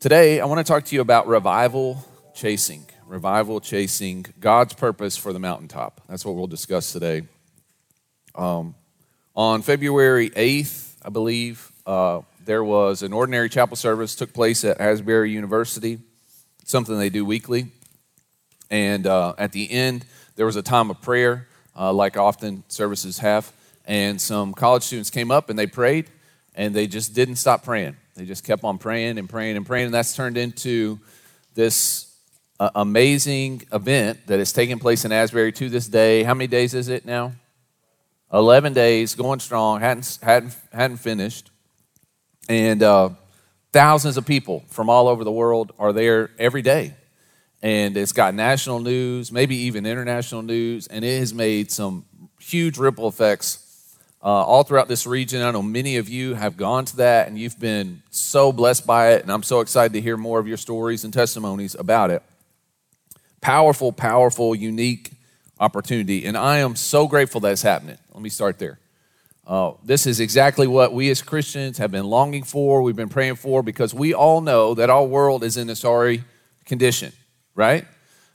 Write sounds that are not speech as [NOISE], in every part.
Today, I want to talk to you about revival chasing. Revival chasing God's purpose for the mountaintop. That's what we'll discuss today. Um, on February 8th, I believe, uh, there was an ordinary chapel service took place at Asbury University, something they do weekly. And uh, at the end, there was a time of prayer, uh, like often services have. And some college students came up and they prayed, and they just didn't stop praying. They just kept on praying and praying and praying, and that's turned into this uh, amazing event that is taking place in Asbury to this day. How many days is it now? 11 days, going strong, hadn't, hadn't, hadn't finished. And uh, thousands of people from all over the world are there every day. And it's got national news, maybe even international news, and it has made some huge ripple effects uh, all throughout this region. I know many of you have gone to that and you've been so blessed by it, and I'm so excited to hear more of your stories and testimonies about it. Powerful, powerful, unique opportunity, and I am so grateful that it's happening. Let me start there. Uh, this is exactly what we as Christians have been longing for, we've been praying for, because we all know that our world is in a sorry condition, right?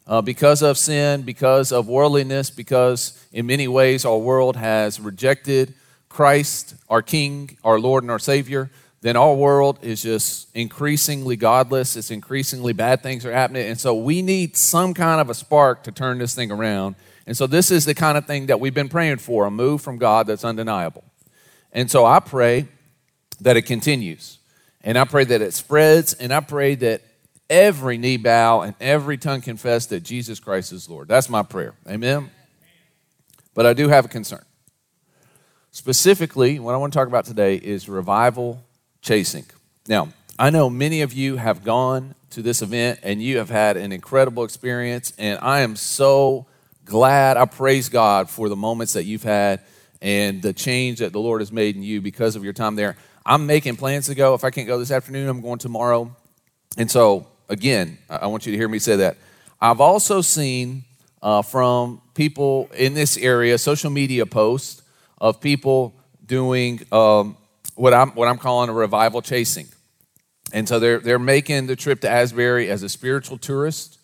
Uh, because of sin, because of worldliness, because in many ways our world has rejected Christ, our King, our Lord, and our Savior, then our world is just increasingly godless. It's increasingly bad things are happening. And so we need some kind of a spark to turn this thing around. And so this is the kind of thing that we've been praying for a move from God that's undeniable. And so I pray that it continues. And I pray that it spreads. And I pray that every knee bow and every tongue confess that Jesus Christ is Lord. That's my prayer. Amen. But I do have a concern. Specifically, what I want to talk about today is revival chasing. Now, I know many of you have gone to this event and you have had an incredible experience, and I am so glad. I praise God for the moments that you've had and the change that the Lord has made in you because of your time there. I'm making plans to go. If I can't go this afternoon, I'm going tomorrow. And so again, I want you to hear me say that. I've also seen uh, from people in this area social media posts of people doing um, what, I'm, what I'm calling a revival chasing. And so they're, they're making the trip to Asbury as a spiritual tourist.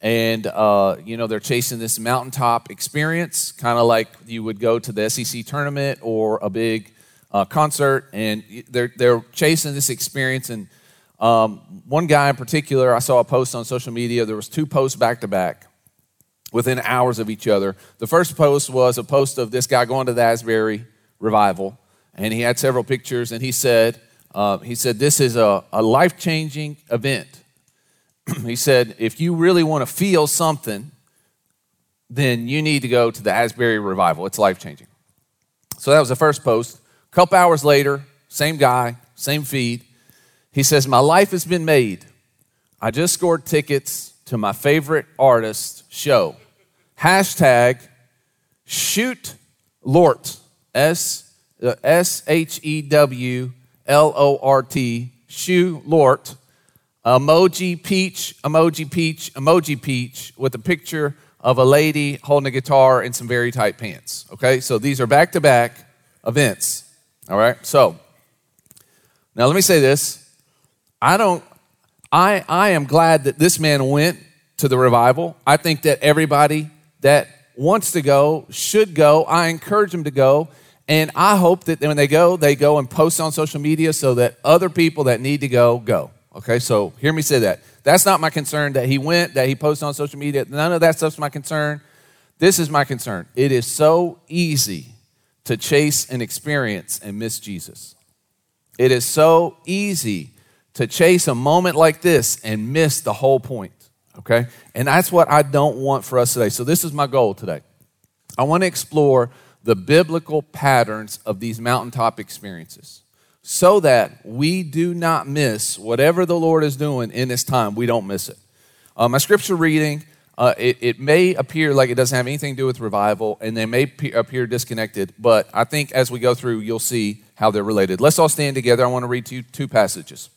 And, uh, you know, they're chasing this mountaintop experience, kind of like you would go to the SEC tournament or a big uh, concert. And they're, they're chasing this experience and um, one guy in particular, I saw a post on social media. There was two posts back to back within hours of each other. The first post was a post of this guy going to the Asbury revival, and he had several pictures, and he said, uh, he said, this is a, a life-changing event. [CLEARS THROAT] he said, if you really want to feel something, then you need to go to the Asbury revival. It's life-changing. So that was the first post. A couple hours later, same guy, same feed. He says, My life has been made. I just scored tickets to my favorite artist show. Hashtag shoot Lort. S uh, S H E W L O R T. Shoe Lort. Emoji peach, emoji peach, emoji peach with a picture of a lady holding a guitar and some very tight pants. Okay, so these are back to back events. All right, so now let me say this I don't, I, I am glad that this man went to the revival. I think that everybody that wants to go should go. I encourage them to go. And I hope that when they go, they go and post on social media so that other people that need to go, go. Okay, so hear me say that. That's not my concern that he went, that he posted on social media. None of that stuff's my concern. This is my concern. It is so easy to chase an experience and miss Jesus. It is so easy to chase a moment like this and miss the whole point, okay? And that's what I don't want for us today. So, this is my goal today. I want to explore the biblical patterns of these mountaintop experiences so that we do not miss whatever the Lord is doing in this time, we don't miss it. Uh, my scripture reading, uh, it, it, may appear like it doesn't have anything to do with revival, and they may p- appear disconnected, but I think as we go through, you'll see how they're related. Let's all stand together. I want to read to you two passages.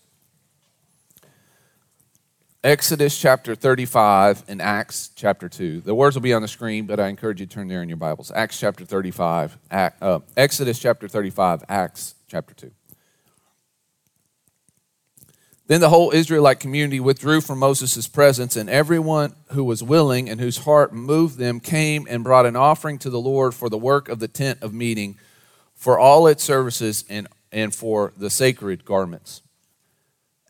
Exodus chapter 35 and Acts chapter 2. The words will be on the screen, but I encourage you to turn there in your Bibles. Acts chapter 35, Act, uh, Exodus chapter 35, Acts chapter 2. Then the whole Israelite community withdrew from Moses' presence, and everyone who was willing and whose heart moved them came and brought an offering to the Lord for the work of the tent of meeting, for all its services, and, and for the sacred garments.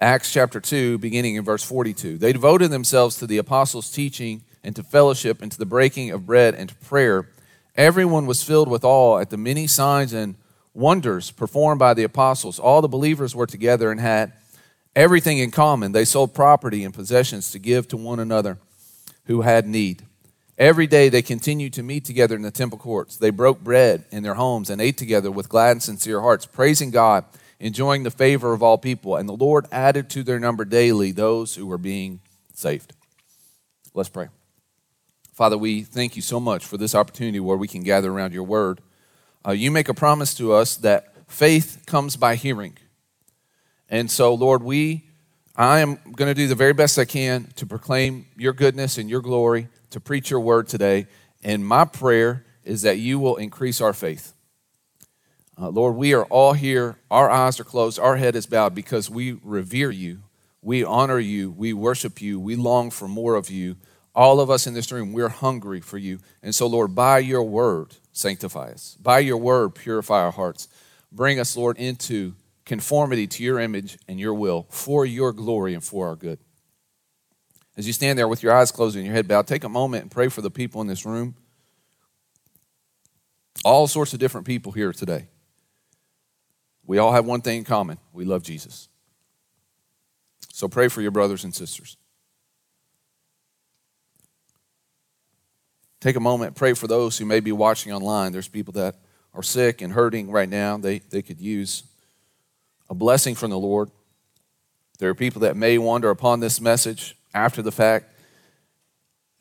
Acts chapter 2, beginning in verse 42. They devoted themselves to the apostles' teaching and to fellowship and to the breaking of bread and to prayer. Everyone was filled with awe at the many signs and wonders performed by the apostles. All the believers were together and had everything in common. They sold property and possessions to give to one another who had need. Every day they continued to meet together in the temple courts. They broke bread in their homes and ate together with glad and sincere hearts, praising God, enjoying the favor of all people. And the Lord added to their number daily those who were being saved. Let's pray. Father, we thank you so much for this opportunity where we can gather around your word. Uh, you make a promise to us that faith comes by hearing. And so, Lord, we, I am going to do the very best I can to proclaim your goodness and your glory, to preach your word today. And my prayer is that you will increase our faith. Uh, Lord, we are all here. Our eyes are closed. Our head is bowed because we revere you. We honor you. We worship you. We long for more of you. All of us in this room, we're hungry for you. And so, Lord, by your word, sanctify us. By your word, purify our hearts. Bring us, Lord, into conformity to your image and your will for your glory and for our good. As you stand there with your eyes closed and your head bowed, take a moment and pray for the people in this room. All sorts of different people here today. We all have one thing in common we love Jesus. So pray for your brothers and sisters. Take a moment, pray for those who may be watching online. There's people that are sick and hurting right now. They, they could use a blessing from the Lord. There are people that may wander upon this message after the fact,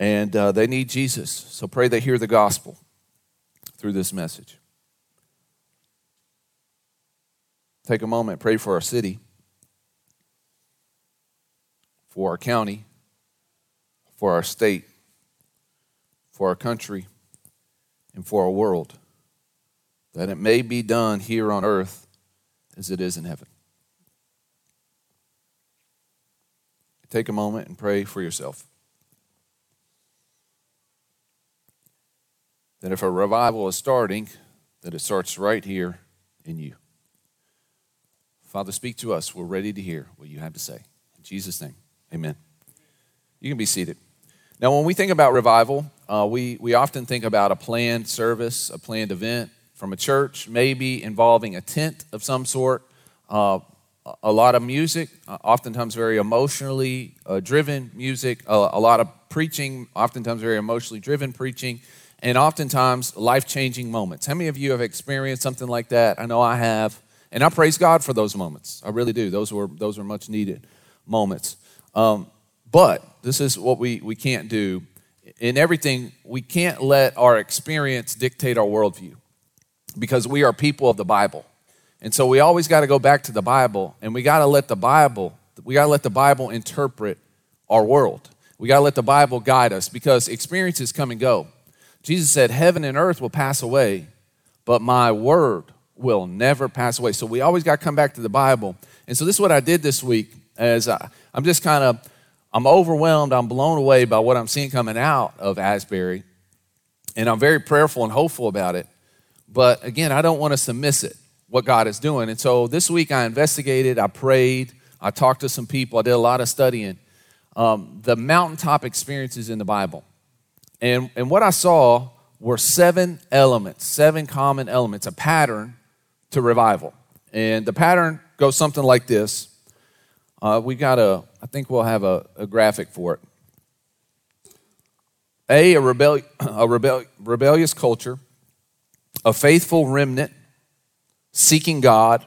and uh, they need Jesus. So pray they hear the gospel through this message. Take a moment, pray for our city, for our county, for our state, for our country, and for our world, that it may be done here on earth as it is in heaven. Take a moment and pray for yourself. That if a revival is starting, that it starts right here in you. Father, speak to us. We're ready to hear what you have to say. In Jesus' name, amen. You can be seated. Now, when we think about revival, uh, we, we often think about a planned service, a planned event, from a church, maybe involving a tent of some sort, uh, a lot of music, uh, oftentimes very emotionally uh, driven music, a lot of preaching, oftentimes very emotionally driven preaching, and oftentimes life changing moments. How many of you have experienced something like that? I know I have. And I praise God for those moments. I really do. Those were, those were much needed moments. Um, but this is what we, we can't do. In everything, we can't let our experience dictate our worldview because we are people of the Bible. And so we always got to go back to the Bible and we got to let the Bible, we got to let the Bible interpret our world. We got to let the Bible guide us because experiences come and go. Jesus said, Heaven and earth will pass away, but my word will never pass away. So we always got to come back to the Bible. And so this is what I did this week as I, I'm just kind of I'm overwhelmed, I'm blown away by what I'm seeing coming out of Asbury. And I'm very prayerful and hopeful about it. But again, I don't want us to miss it, what God is doing. And so this week I investigated, I prayed, I talked to some people, I did a lot of studying. Um, the mountaintop experiences in the Bible. And, and what I saw were seven elements, seven common elements, a pattern to revival. And the pattern goes something like this. Uh, we got a, I think we'll have a, a graphic for it. A, a, rebel, [CLEARS THROAT] a rebel, rebellious culture a faithful remnant seeking God.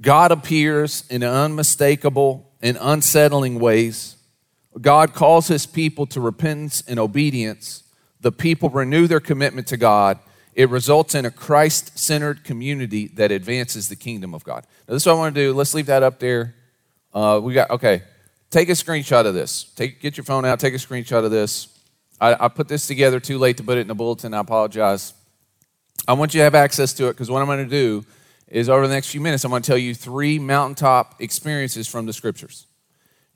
God appears in unmistakable and unsettling ways. God calls his people to repentance and obedience. The people renew their commitment to God. It results in a Christ centered community that advances the kingdom of God. Now, this is what I want to do. Let's leave that up there. Uh, we got, okay, take a screenshot of this. Take, get your phone out, take a screenshot of this. I, I put this together too late to put it in the bulletin. I apologize. I want you to have access to it because what I'm going to do is over the next few minutes, I'm going to tell you three mountaintop experiences from the scriptures.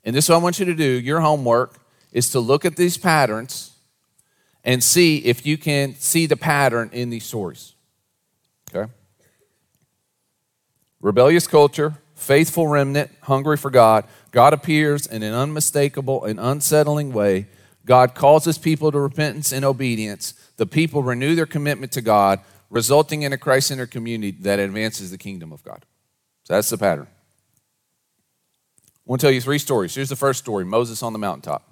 And this is what I want you to do. Your homework is to look at these patterns and see if you can see the pattern in these stories. Okay? Rebellious culture, faithful remnant, hungry for God. God appears in an unmistakable and unsettling way. God calls his people to repentance and obedience. The people renew their commitment to God, resulting in a Christ centered community that advances the kingdom of God. So that's the pattern. I want to tell you three stories. Here's the first story Moses on the mountaintop.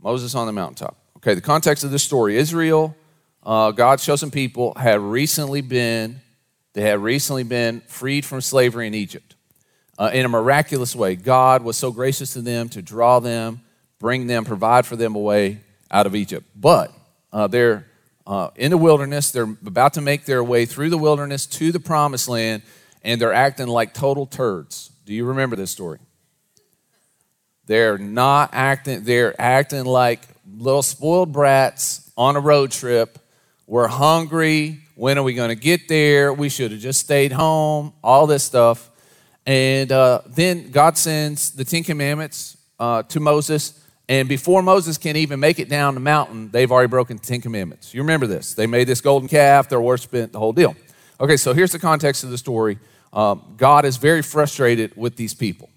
Moses on the mountaintop. Okay, the context of this story Israel, uh, God's chosen people, had recently been. They had recently been freed from slavery in Egypt. Uh, in a miraculous way, God was so gracious to them to draw them, bring them, provide for them a way out of Egypt. But uh, they're uh, in the wilderness. They're about to make their way through the wilderness to the promised land, and they're acting like total turds. Do you remember this story? They're not acting, they're acting like little spoiled brats on a road trip. We're hungry. When are we going to get there? We should have just stayed home, all this stuff. And uh, then God sends the Ten Commandments uh, to Moses and before Moses can even make it down the mountain, they've already broken the Ten Commandments. You remember this. They made this golden calf, they're worshiping the whole deal. Okay, so here's the context of the story. Um, God is very frustrated with these people.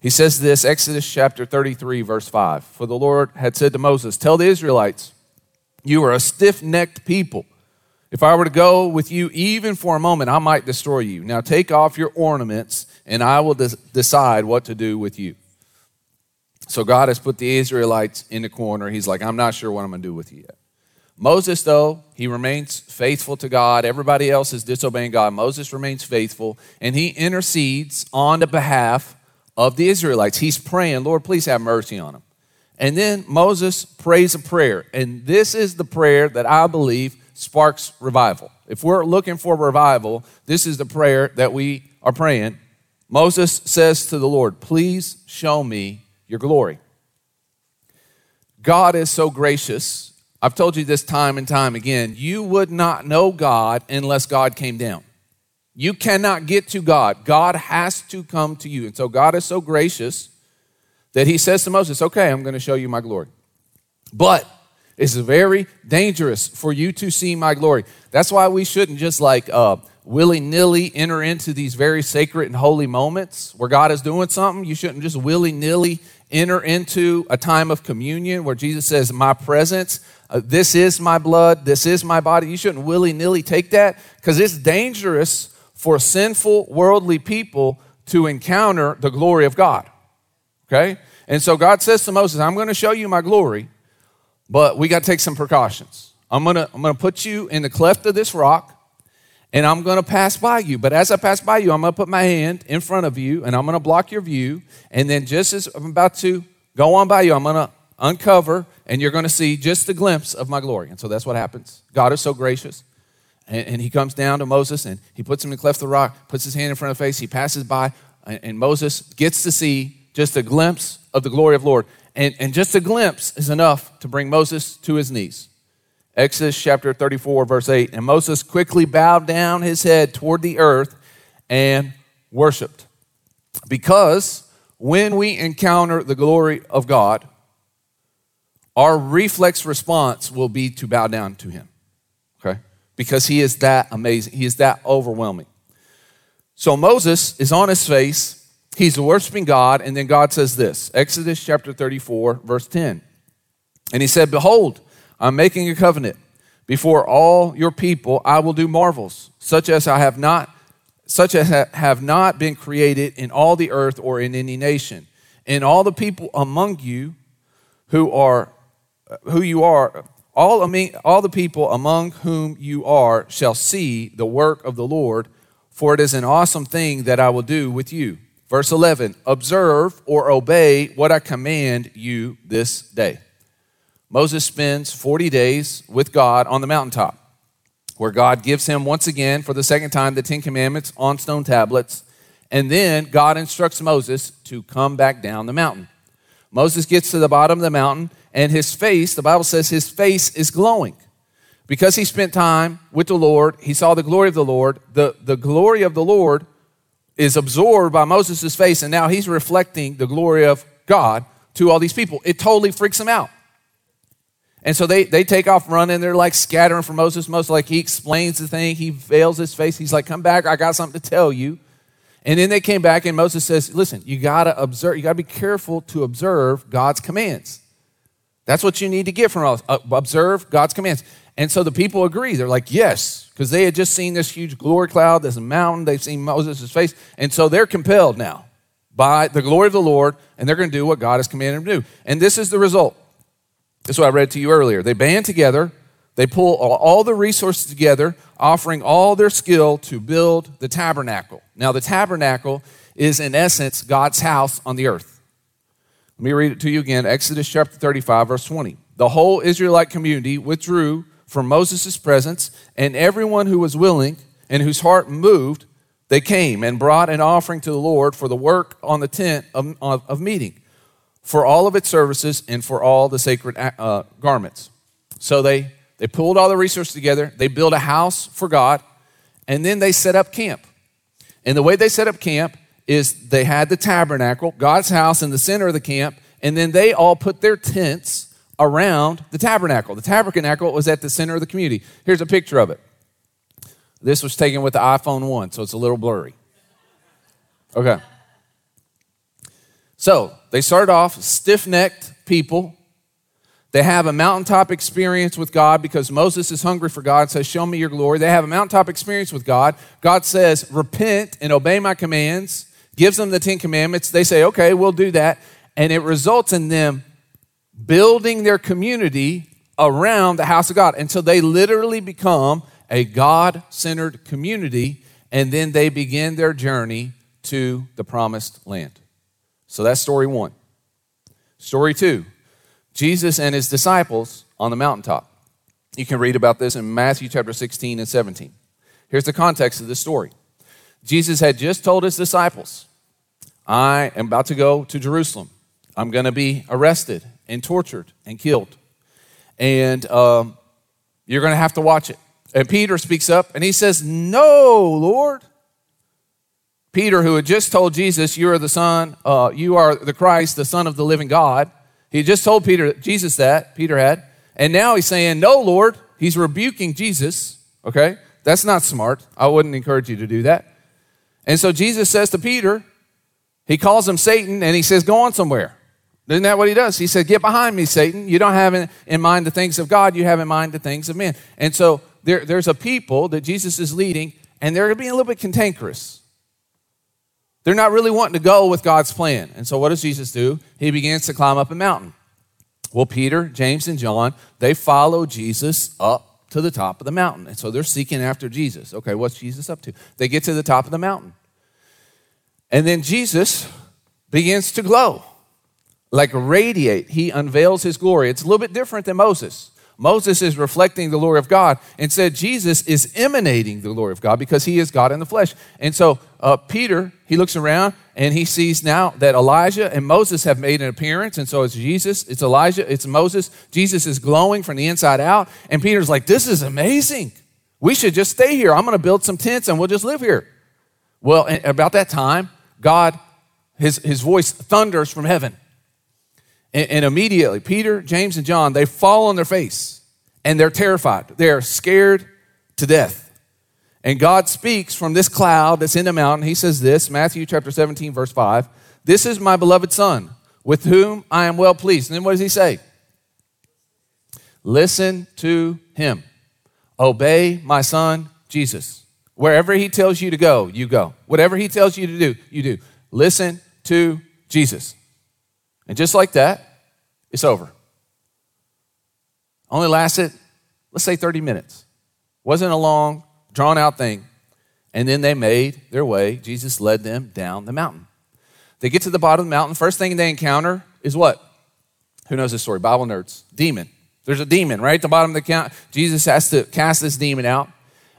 He says this, Exodus chapter 33, verse 5. For the Lord had said to Moses, Tell the Israelites, you are a stiff necked people. If I were to go with you even for a moment, I might destroy you. Now take off your ornaments, and I will des- decide what to do with you. So God has put the Israelites in the corner. He's like, I'm not sure what I'm going to do with you yet. Moses, though, he remains faithful to God. Everybody else is disobeying God. Moses remains faithful, and he intercedes on the behalf of the Israelites. He's praying, Lord, please have mercy on them. And then Moses prays a prayer, and this is the prayer that I believe sparks revival. If we're looking for revival, this is the prayer that we are praying. Moses says to the Lord, Please show me your glory. God is so gracious. I've told you this time and time again. You would not know God unless God came down. You cannot get to God. God has to come to you. And so God is so gracious that he says to Moses, Okay, I'm going to show you my glory. But it's very dangerous for you to see my glory. That's why we shouldn't just like uh, willy nilly enter into these very sacred and holy moments where God is doing something. You shouldn't just willy nilly enter into a time of communion where Jesus says, My presence, uh, this is my blood, this is my body. You shouldn't willy nilly take that because it's dangerous for sinful, worldly people to encounter the glory of God. Okay? And so God says to Moses, I'm going to show you my glory, but we got to take some precautions. I'm going to I'm going to put you in the cleft of this rock and I'm going to pass by you. But as I pass by you, I'm going to put my hand in front of you and I'm going to block your view. And then just as I'm about to go on by you, I'm going to uncover and you're going to see just a glimpse of my glory. And so that's what happens. God is so gracious. And, and he comes down to Moses and he puts him in the cleft of the rock, puts his hand in front of the face. He passes by and, and Moses gets to see just a glimpse of the glory of the Lord. And, and just a glimpse is enough to bring Moses to his knees. Exodus chapter 34, verse 8. And Moses quickly bowed down his head toward the earth and worshiped. Because when we encounter the glory of God, our reflex response will be to bow down to him. Because he is that amazing, he is that overwhelming. So Moses is on his face, he's worshiping God, and then God says this Exodus chapter 34, verse 10. And he said, Behold, I'm making a covenant. Before all your people, I will do marvels, such as I have not, such as have not been created in all the earth or in any nation. And all the people among you who are who you are, all, all the people among whom you are shall see the work of the Lord, for it is an awesome thing that I will do with you. Verse 11 Observe or obey what I command you this day. Moses spends 40 days with God on the mountaintop, where God gives him once again, for the second time, the Ten Commandments on stone tablets. And then God instructs Moses to come back down the mountain. Moses gets to the bottom of the mountain, and his face, the Bible says his face is glowing because he spent time with the Lord, he saw the glory of the Lord. The, the glory of the Lord is absorbed by Moses' face, and now he's reflecting the glory of God to all these people. It totally freaks them out. And so they, they take off running. They're like scattering for Moses. Moses, like, he explains the thing. He veils his face. He's like, come back. I got something to tell you. And then they came back, and Moses says, listen, you got to observe. You got to be careful to observe God's commands. That's what you need to get from us. Uh, observe God's commands. And so the people agree. They're like, yes, because they had just seen this huge glory cloud, this mountain. They've seen Moses' face. And so they're compelled now by the glory of the Lord, and they're going to do what God has commanded them to do. And this is the result. This is what I read to you earlier. They band together, they pull all the resources together, offering all their skill to build the tabernacle. Now, the tabernacle is, in essence, God's house on the earth. Let me read it to you again Exodus chapter 35, verse 20. The whole Israelite community withdrew from Moses' presence, and everyone who was willing and whose heart moved, they came and brought an offering to the Lord for the work on the tent of, of, of meeting for all of its services and for all the sacred uh, garments. So they, they pulled all the resources together, they built a house for God, and then they set up camp. And the way they set up camp is they had the tabernacle, God's house, in the center of the camp, and then they all put their tents around the tabernacle. The tabernacle was at the center of the community. Here's a picture of it. This was taken with the iPhone 1, so it's a little blurry. Okay. So they started off stiff necked people. They have a mountaintop experience with God because Moses is hungry for God, says, Show me your glory. They have a mountaintop experience with God. God says, Repent and obey my commands, gives them the Ten Commandments. They say, Okay, we'll do that. And it results in them building their community around the house of God until they literally become a God centered community. And then they begin their journey to the promised land. So that's story one. Story two Jesus and his disciples on the mountaintop. You can read about this in Matthew chapter 16 and 17. Here's the context of this story Jesus had just told his disciples, I am about to go to Jerusalem. I'm going to be arrested and tortured and killed. And um, you're going to have to watch it. And Peter speaks up and he says, No, Lord. Peter, who had just told Jesus, You are the Son, uh, you are the Christ, the Son of the living God. He just told Peter, Jesus that, Peter had. And now he's saying, No, Lord. He's rebuking Jesus. Okay? That's not smart. I wouldn't encourage you to do that. And so Jesus says to Peter, He calls him Satan and he says, Go on somewhere. Isn't that what he does? He said, Get behind me, Satan. You don't have in mind the things of God, you have in mind the things of men. And so there, there's a people that Jesus is leading, and they're being a little bit cantankerous. They're not really wanting to go with God's plan. And so what does Jesus do? He begins to climb up a mountain. Well, Peter, James, and John, they follow Jesus up to the top of the mountain. And so they're seeking after Jesus. Okay, what's Jesus up to? They get to the top of the mountain. And then Jesus begins to glow, like radiate. He unveils his glory. It's a little bit different than Moses. Moses is reflecting the glory of God, and said Jesus is emanating the glory of God because he is God in the flesh. And so uh, Peter, he looks around and he sees now that Elijah and Moses have made an appearance, and so it's Jesus, it's Elijah, it's Moses. Jesus is glowing from the inside out, and Peter's like, "This is amazing. We should just stay here. I'm going to build some tents and we'll just live here." Well, about that time, God, his his voice thunders from heaven. And, and immediately, Peter, James, and John, they fall on their face and they're terrified. They're scared to death. And God speaks from this cloud that's in the mountain. He says this, Matthew chapter 17, verse 5. This is my beloved Son, with whom I am well pleased. And then what does he say? Listen to him. Obey my son, Jesus. Wherever he tells you to go, you go. Whatever he tells you to do, you do. Listen to Jesus. And just like that, it's over. Only lasted, let's say, 30 minutes. Wasn't a long, drawn out thing. And then they made their way. Jesus led them down the mountain. They get to the bottom of the mountain. First thing they encounter is what? Who knows this story? Bible nerds. Demon. There's a demon right at the bottom of the count. Jesus has to cast this demon out.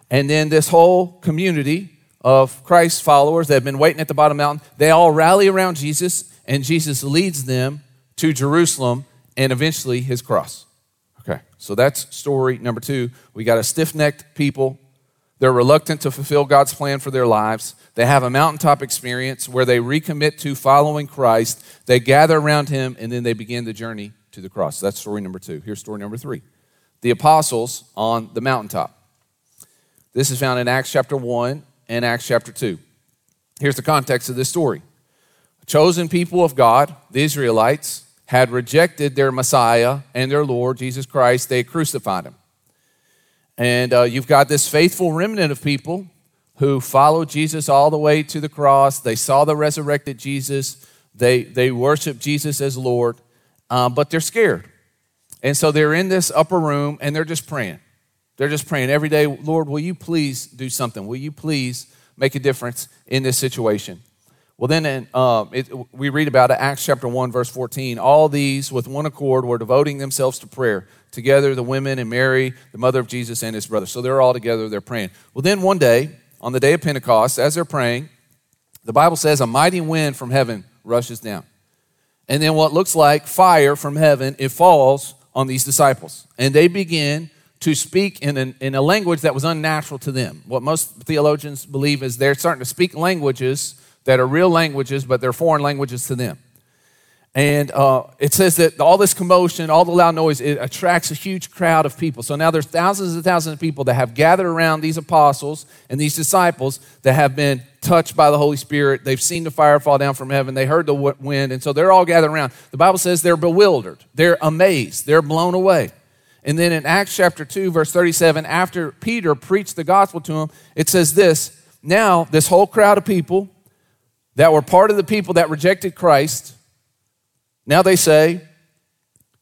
And then this whole community of Christ's followers that have been waiting at the bottom of the mountain, they all rally around Jesus and Jesus leads them to Jerusalem and eventually his cross. Okay, so that's story number two. We got a stiff necked people. They're reluctant to fulfill God's plan for their lives. They have a mountaintop experience where they recommit to following Christ. They gather around him, and then they begin the journey to the cross. That's story number two. Here's story number three the apostles on the mountaintop. This is found in Acts chapter 1 and Acts chapter 2. Here's the context of this story. Chosen people of God, the Israelites, had rejected their Messiah and their Lord, Jesus Christ. They crucified him. And uh, you've got this faithful remnant of people who followed Jesus all the way to the cross. They saw the resurrected Jesus. They, they worship Jesus as Lord, uh, but they're scared. And so they're in this upper room and they're just praying. They're just praying every day, Lord, will you please do something? Will you please make a difference in this situation? Well, then in, uh, it, we read about it, Acts chapter 1, verse 14. All these, with one accord, were devoting themselves to prayer. Together, the women and Mary, the mother of Jesus, and his brother. So they're all together, they're praying. Well, then one day, on the day of Pentecost, as they're praying, the Bible says a mighty wind from heaven rushes down. And then what looks like fire from heaven, it falls on these disciples. And they begin to speak in, an, in a language that was unnatural to them. What most theologians believe is they're starting to speak languages that are real languages, but they're foreign languages to them. And uh, it says that all this commotion, all the loud noise, it attracts a huge crowd of people. So now there's thousands and thousands of people that have gathered around these apostles and these disciples that have been touched by the Holy Spirit. They've seen the fire fall down from heaven. They heard the wind. And so they're all gathered around. The Bible says they're bewildered, they're amazed, they're blown away. And then in Acts chapter 2, verse 37, after Peter preached the gospel to them, it says this Now, this whole crowd of people that were part of the people that rejected Christ, now they say,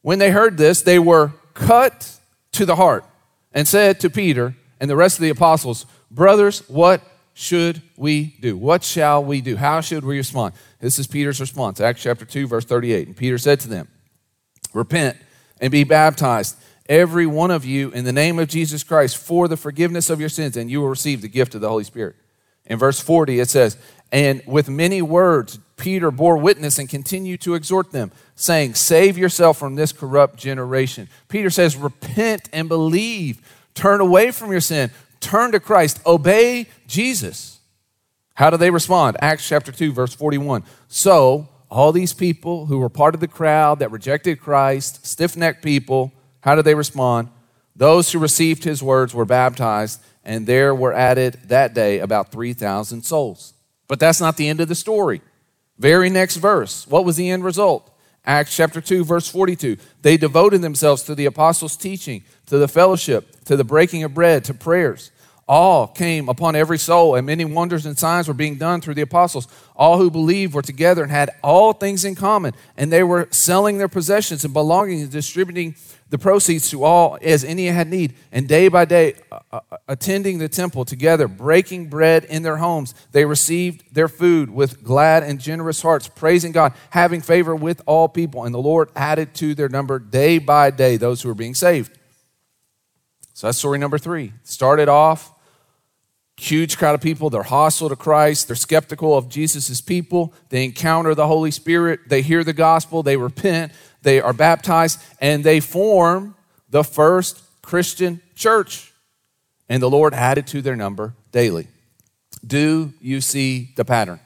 when they heard this, they were cut to the heart and said to Peter and the rest of the apostles, Brothers, what should we do? What shall we do? How should we respond? This is Peter's response, Acts chapter 2, verse 38. And Peter said to them, Repent and be baptized, every one of you, in the name of Jesus Christ, for the forgiveness of your sins, and you will receive the gift of the Holy Spirit. In verse 40, it says, And with many words, Peter bore witness and continued to exhort them, saying, Save yourself from this corrupt generation. Peter says, Repent and believe. Turn away from your sin. Turn to Christ. Obey Jesus. How do they respond? Acts chapter 2, verse 41. So, all these people who were part of the crowd that rejected Christ, stiff necked people, how did they respond? Those who received his words were baptized, and there were added that day about 3,000 souls. But that's not the end of the story. Very next verse. What was the end result? Acts chapter 2, verse 42. They devoted themselves to the apostles' teaching, to the fellowship, to the breaking of bread, to prayers. All came upon every soul, and many wonders and signs were being done through the apostles. All who believed were together and had all things in common, and they were selling their possessions and belongings and distributing the proceeds to all as any had need. And day by day, uh, uh, attending the temple together, breaking bread in their homes, they received their food with glad and generous hearts, praising God, having favor with all people. And the Lord added to their number day by day those who were being saved. So that's story number three. Started off, huge crowd of people. They're hostile to Christ. They're skeptical of Jesus' people. They encounter the Holy Spirit. They hear the gospel. They repent they are baptized, and they form the first Christian church. And the Lord added to their number daily. Do you see the pattern?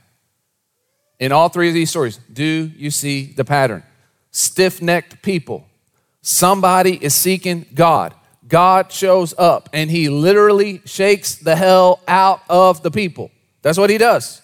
In all three of these stories, do you see the pattern? Stiff necked people. Somebody is seeking God. God shows up and he literally shakes the hell out of the people. That's what he does.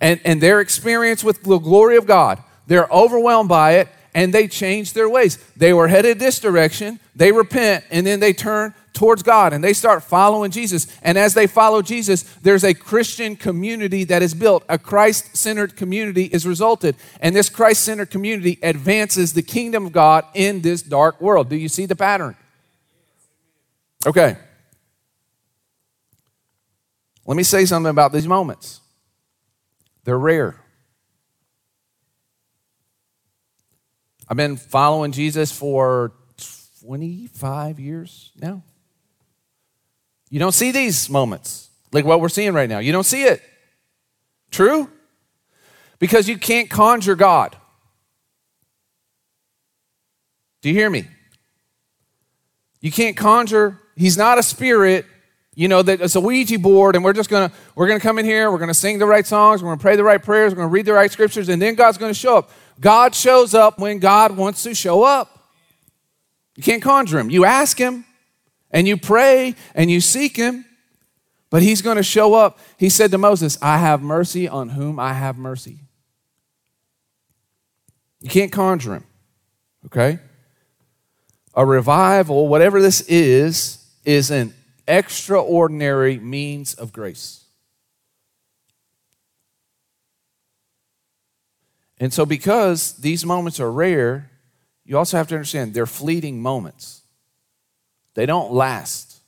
And, and their experience with the glory of God, they're overwhelmed by it and they change their ways. They were headed this direction, they repent, and then they turn towards God and they start following Jesus. And as they follow Jesus, there's a Christian community that is built. A Christ centered community is resulted. And this Christ centered community advances the kingdom of God in this dark world. Do you see the pattern? Okay. Let me say something about these moments. They're rare. I've been following Jesus for 25 years now. You don't see these moments like what we're seeing right now. You don't see it. True? Because you can't conjure God. Do you hear me? You can't conjure, he's not a spirit, you know, that it's a Ouija board, and we're just gonna we're gonna come in here, we're gonna sing the right songs, we're gonna pray the right prayers, we're gonna read the right scriptures, and then God's gonna show up. God shows up when God wants to show up. You can't conjure him. You ask him and you pray and you seek him, but he's going to show up. He said to Moses, I have mercy on whom I have mercy. You can't conjure him, okay? A revival, whatever this is, is an extraordinary means of grace. And so, because these moments are rare, you also have to understand they're fleeting moments, they don't last.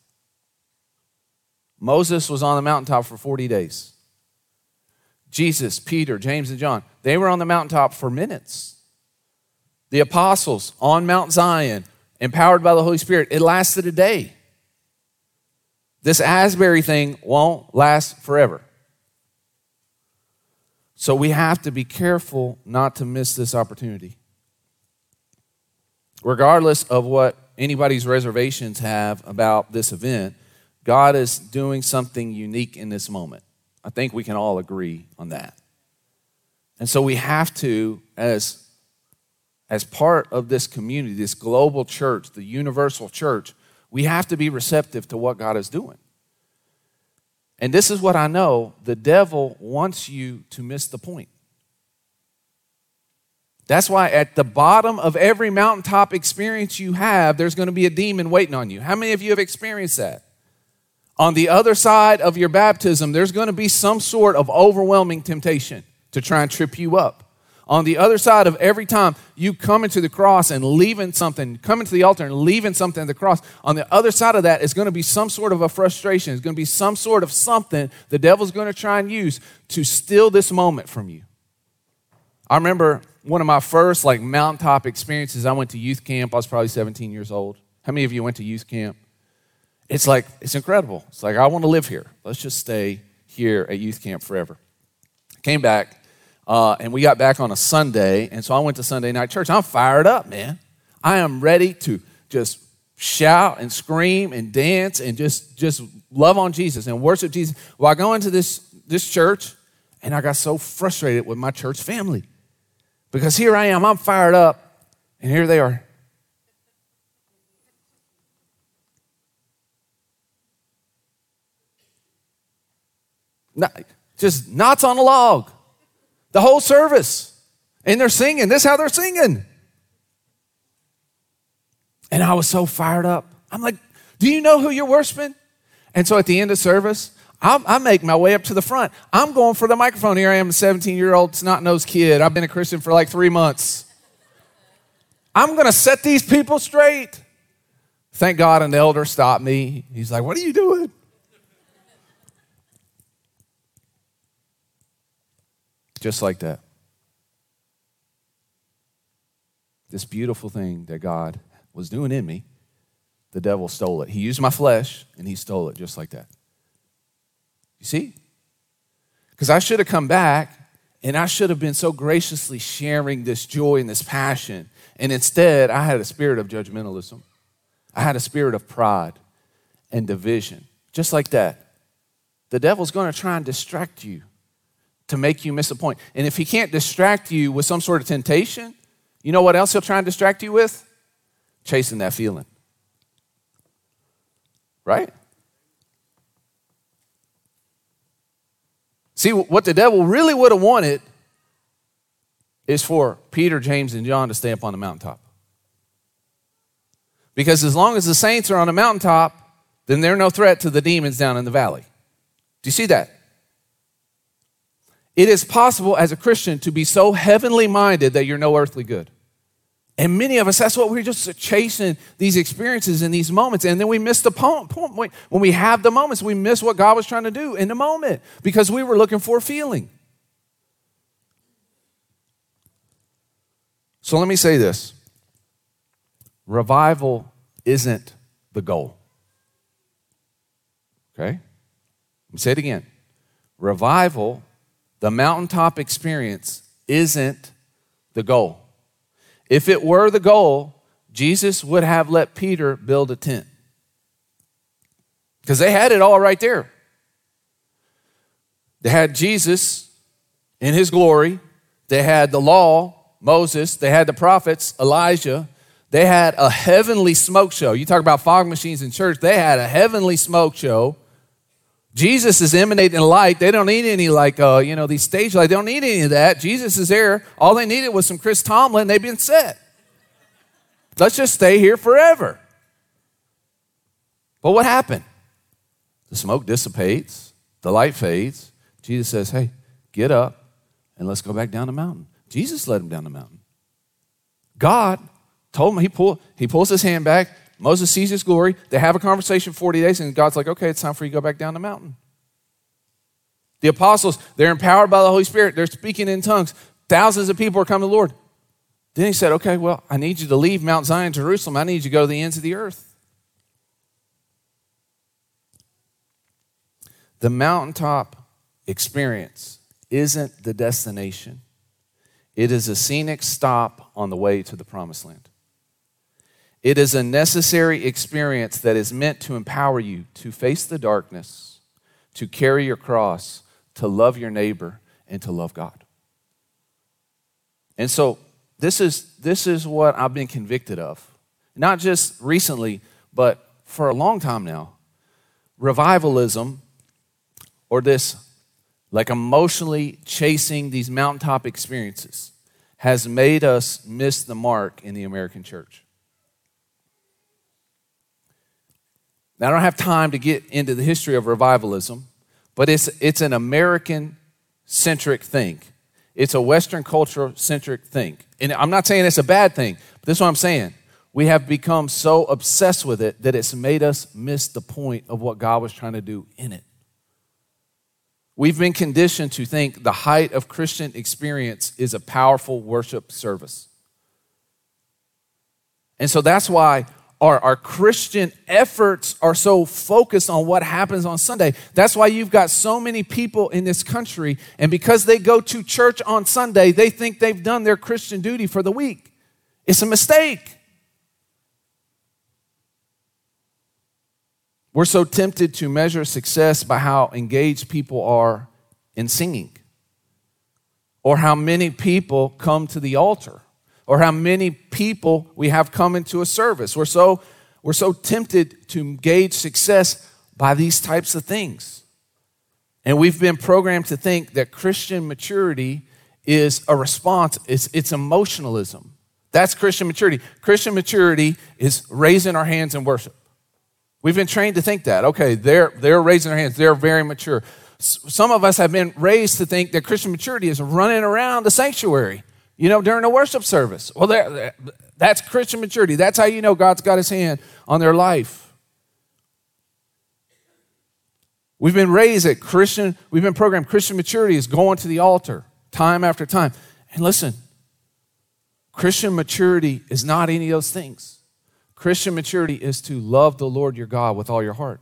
Moses was on the mountaintop for 40 days. Jesus, Peter, James, and John, they were on the mountaintop for minutes. The apostles on Mount Zion, empowered by the Holy Spirit, it lasted a day. This Asbury thing won't last forever. So we have to be careful not to miss this opportunity. Regardless of what anybody's reservations have about this event, God is doing something unique in this moment. I think we can all agree on that. And so we have to, as, as part of this community, this global church, the universal church, we have to be receptive to what God is doing. And this is what I know the devil wants you to miss the point. That's why at the bottom of every mountaintop experience you have, there's going to be a demon waiting on you. How many of you have experienced that? On the other side of your baptism, there's going to be some sort of overwhelming temptation to try and trip you up. On the other side of every time you come into the cross and leaving something, coming to the altar and leaving something at the cross, on the other side of that is going to be some sort of a frustration. It's going to be some sort of something the devil's going to try and use to steal this moment from you. I remember one of my first like mountaintop experiences. I went to youth camp. I was probably 17 years old. How many of you went to youth camp? It's like, it's incredible. It's like, I want to live here. Let's just stay here at youth camp forever. Came back uh, and we got back on a Sunday, and so I went to Sunday night church. I'm fired up, man. I am ready to just shout and scream and dance and just just love on Jesus and worship Jesus. Well, I go into this this church, and I got so frustrated with my church family because here I am, I'm fired up, and here they are. Not, just knots on a log the whole service. And they're singing. This is how they're singing. And I was so fired up. I'm like, do you know who you're worshiping? And so at the end of service, I, I make my way up to the front. I'm going for the microphone. Here I am, a 17 year old snot nosed kid. I've been a Christian for like three months. I'm going to set these people straight. Thank God an elder stopped me. He's like, What are you doing? Just like that. This beautiful thing that God was doing in me, the devil stole it. He used my flesh and he stole it just like that. You see? Because I should have come back and I should have been so graciously sharing this joy and this passion. And instead, I had a spirit of judgmentalism. I had a spirit of pride and division. Just like that. The devil's going to try and distract you to make you miss a point. And if he can't distract you with some sort of temptation, you know what else he'll try and distract you with? Chasing that feeling. Right? See, what the devil really would have wanted is for Peter, James, and John to stay up on the mountaintop. Because as long as the saints are on the mountaintop, then they're no threat to the demons down in the valley. Do you see that? It is possible as a Christian to be so heavenly minded that you're no earthly good. And many of us, that's what we're just chasing these experiences and these moments. And then we miss the point. When we have the moments, we miss what God was trying to do in the moment because we were looking for a feeling. So let me say this revival isn't the goal. Okay? Let me say it again. Revival the mountaintop experience isn't the goal. If it were the goal, Jesus would have let Peter build a tent. Because they had it all right there. They had Jesus in his glory, they had the law, Moses, they had the prophets, Elijah. They had a heavenly smoke show. You talk about fog machines in church, they had a heavenly smoke show. Jesus is emanating light. They don't need any, like, uh, you know, these stage lights. They don't need any of that. Jesus is there. All they needed was some Chris Tomlin. They've been set. Let's just stay here forever. But what happened? The smoke dissipates, the light fades. Jesus says, Hey, get up and let's go back down the mountain. Jesus led him down the mountain. God told him, he, pull, he pulls his hand back. Moses sees his glory. They have a conversation 40 days, and God's like, okay, it's time for you to go back down the mountain. The apostles, they're empowered by the Holy Spirit. They're speaking in tongues. Thousands of people are coming to the Lord. Then he said, okay, well, I need you to leave Mount Zion, Jerusalem. I need you to go to the ends of the earth. The mountaintop experience isn't the destination, it is a scenic stop on the way to the promised land. It is a necessary experience that is meant to empower you to face the darkness, to carry your cross, to love your neighbor, and to love God. And so, this is, this is what I've been convicted of. Not just recently, but for a long time now. Revivalism, or this like emotionally chasing these mountaintop experiences, has made us miss the mark in the American church. Now, I don't have time to get into the history of revivalism, but it's, it's an American centric thing. It's a Western culture centric thing. And I'm not saying it's a bad thing, but this is what I'm saying. We have become so obsessed with it that it's made us miss the point of what God was trying to do in it. We've been conditioned to think the height of Christian experience is a powerful worship service. And so that's why our, our Christian efforts are so focused on what happens on Sunday. That's why you've got so many people in this country, and because they go to church on Sunday, they think they've done their Christian duty for the week. It's a mistake. We're so tempted to measure success by how engaged people are in singing, or how many people come to the altar or how many people we have come into a service. We're so, we're so tempted to gauge success by these types of things. And we've been programmed to think that Christian maturity is a response, it's, it's emotionalism. That's Christian maturity. Christian maturity is raising our hands in worship. We've been trained to think that. Okay, they're, they're raising their hands, they're very mature. Some of us have been raised to think that Christian maturity is running around the sanctuary you know, during a worship service. Well, that's Christian maturity. That's how you know God's got his hand on their life. We've been raised at Christian, we've been programmed Christian maturity is going to the altar time after time. And listen, Christian maturity is not any of those things. Christian maturity is to love the Lord your God with all your heart.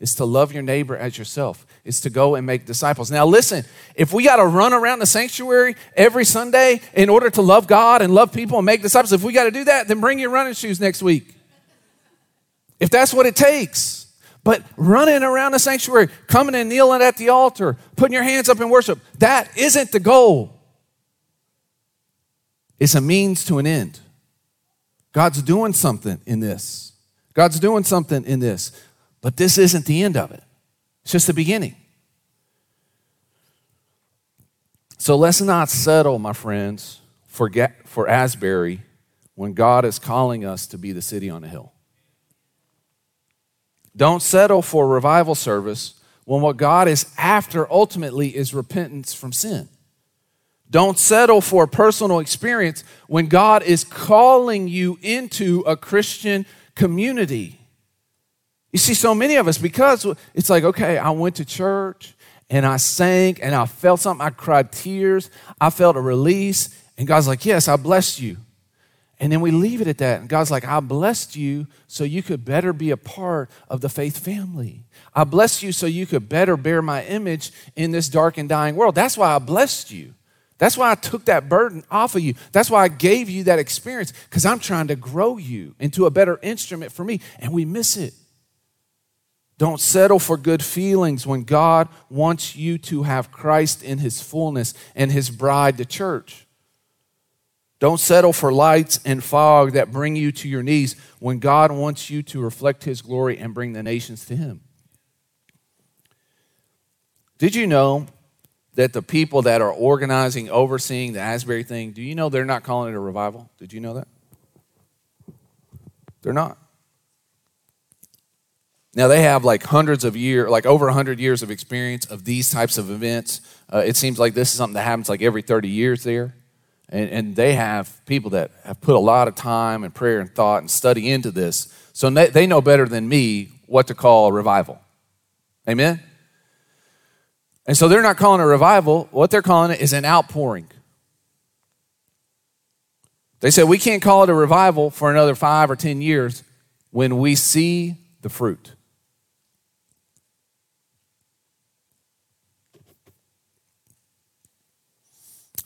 It's to love your neighbor as yourself is to go and make disciples. Now, listen, if we got to run around the sanctuary every Sunday in order to love God and love people and make disciples, if we got to do that, then bring your running shoes next week. If that's what it takes. But running around the sanctuary, coming and kneeling at the altar, putting your hands up in worship, that isn't the goal. It's a means to an end. God's doing something in this. God's doing something in this. But this isn't the end of it. It's just the beginning. So let's not settle, my friends, for, for Asbury when God is calling us to be the city on a hill. Don't settle for revival service when what God is after ultimately is repentance from sin. Don't settle for a personal experience when God is calling you into a Christian community. You see, so many of us, because it's like, okay, I went to church and I sang and I felt something. I cried tears. I felt a release. And God's like, yes, I blessed you. And then we leave it at that. And God's like, I blessed you so you could better be a part of the faith family. I blessed you so you could better bear my image in this dark and dying world. That's why I blessed you. That's why I took that burden off of you. That's why I gave you that experience, because I'm trying to grow you into a better instrument for me, and we miss it. Don't settle for good feelings when God wants you to have Christ in his fullness and his bride, the church. Don't settle for lights and fog that bring you to your knees when God wants you to reflect his glory and bring the nations to him. Did you know that the people that are organizing, overseeing the Asbury thing, do you know they're not calling it a revival? Did you know that? They're not. Now they have like hundreds of years, like over 100 years of experience of these types of events. Uh, it seems like this is something that happens like every 30 years there. And, and they have people that have put a lot of time and prayer and thought and study into this. So they, they know better than me what to call a revival. Amen? And so they're not calling a revival. What they're calling it is an outpouring. They said, we can't call it a revival for another five or 10 years when we see the fruit.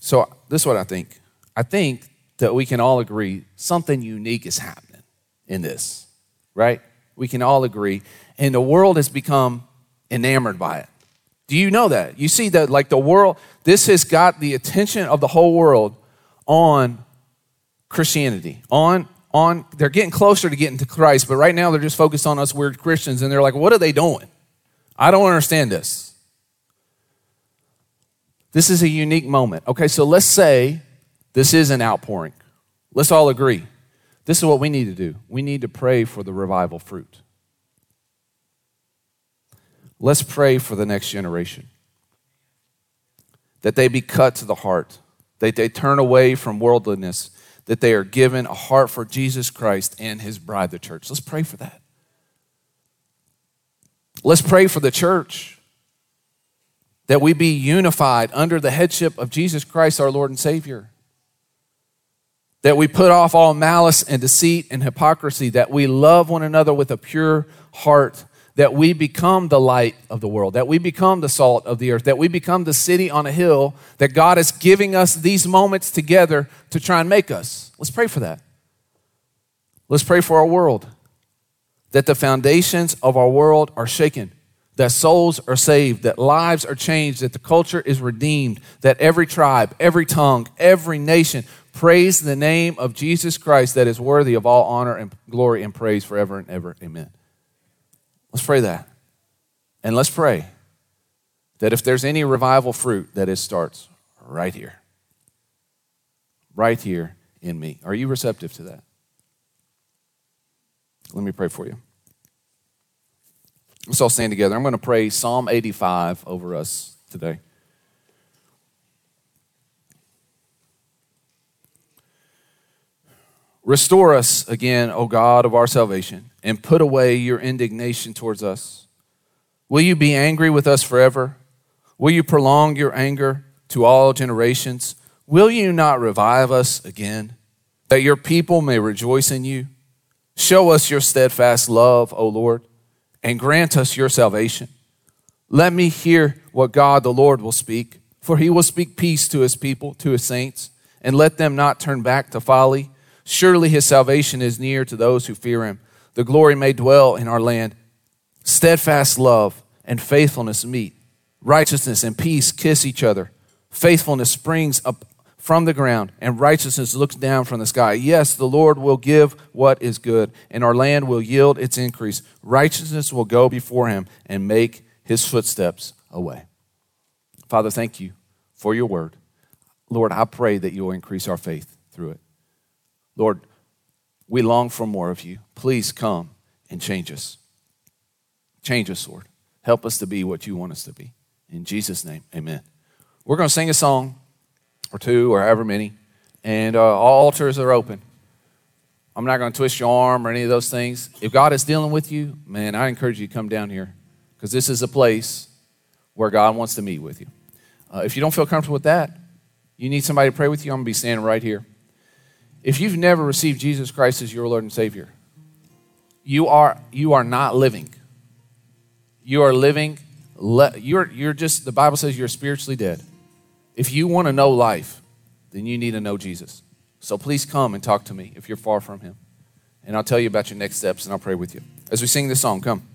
So, this is what I think. I think that we can all agree something unique is happening in this, right? We can all agree. And the world has become enamored by it. Do you know that? You see that, like the world, this has got the attention of the whole world on Christianity, on on they're getting closer to getting to Christ, but right now they're just focused on us weird Christians and they're like, what are they doing? I don't understand this. This is a unique moment. Okay, so let's say this is an outpouring. Let's all agree. This is what we need to do. We need to pray for the revival fruit. Let's pray for the next generation. That they be cut to the heart, that they turn away from worldliness, that they are given a heart for Jesus Christ and his bride, the church. Let's pray for that. Let's pray for the church that we be unified under the headship of Jesus Christ, our Lord and Savior. That we put off all malice and deceit and hypocrisy, that we love one another with a pure heart, that we become the light of the world, that we become the salt of the earth, that we become the city on a hill, that God is giving us these moments together to try and make us. Let's pray for that. Let's pray for our world, that the foundations of our world are shaken that souls are saved, that lives are changed, that the culture is redeemed, that every tribe, every tongue, every nation praise the name of Jesus Christ that is worthy of all honor and glory and praise forever and ever. Amen. Let's pray that. And let's pray that if there's any revival fruit, that it starts right here. Right here in me. Are you receptive to that? Let me pray for you. Let's all stand together. I'm going to pray Psalm 85 over us today. Restore us again, O God of our salvation, and put away your indignation towards us. Will you be angry with us forever? Will you prolong your anger to all generations? Will you not revive us again, that your people may rejoice in you? Show us your steadfast love, O Lord and grant us your salvation. Let me hear what God the Lord will speak, for he will speak peace to his people, to his saints, and let them not turn back to folly. Surely his salvation is near to those who fear him. The glory may dwell in our land. Steadfast love and faithfulness meet. Righteousness and peace kiss each other. Faithfulness springs up from the ground, and righteousness looks down from the sky. Yes, the Lord will give what is good, and our land will yield its increase. Righteousness will go before him and make his footsteps a way. Father, thank you for your word. Lord, I pray that you will increase our faith through it. Lord, we long for more of you. Please come and change us. Change us, Lord. Help us to be what you want us to be. In Jesus' name, amen. We're going to sing a song or two or however many, and uh, all altars are open. I'm not going to twist your arm or any of those things. If God is dealing with you, man, I encourage you to come down here because this is a place where God wants to meet with you. Uh, if you don't feel comfortable with that, you need somebody to pray with you, I'm going to be standing right here. If you've never received Jesus Christ as your Lord and Savior, you are, you are not living. You are living, you're, you're just, the Bible says you're spiritually dead. If you want to know life, then you need to know Jesus. So please come and talk to me if you're far from him. And I'll tell you about your next steps and I'll pray with you. As we sing this song, come.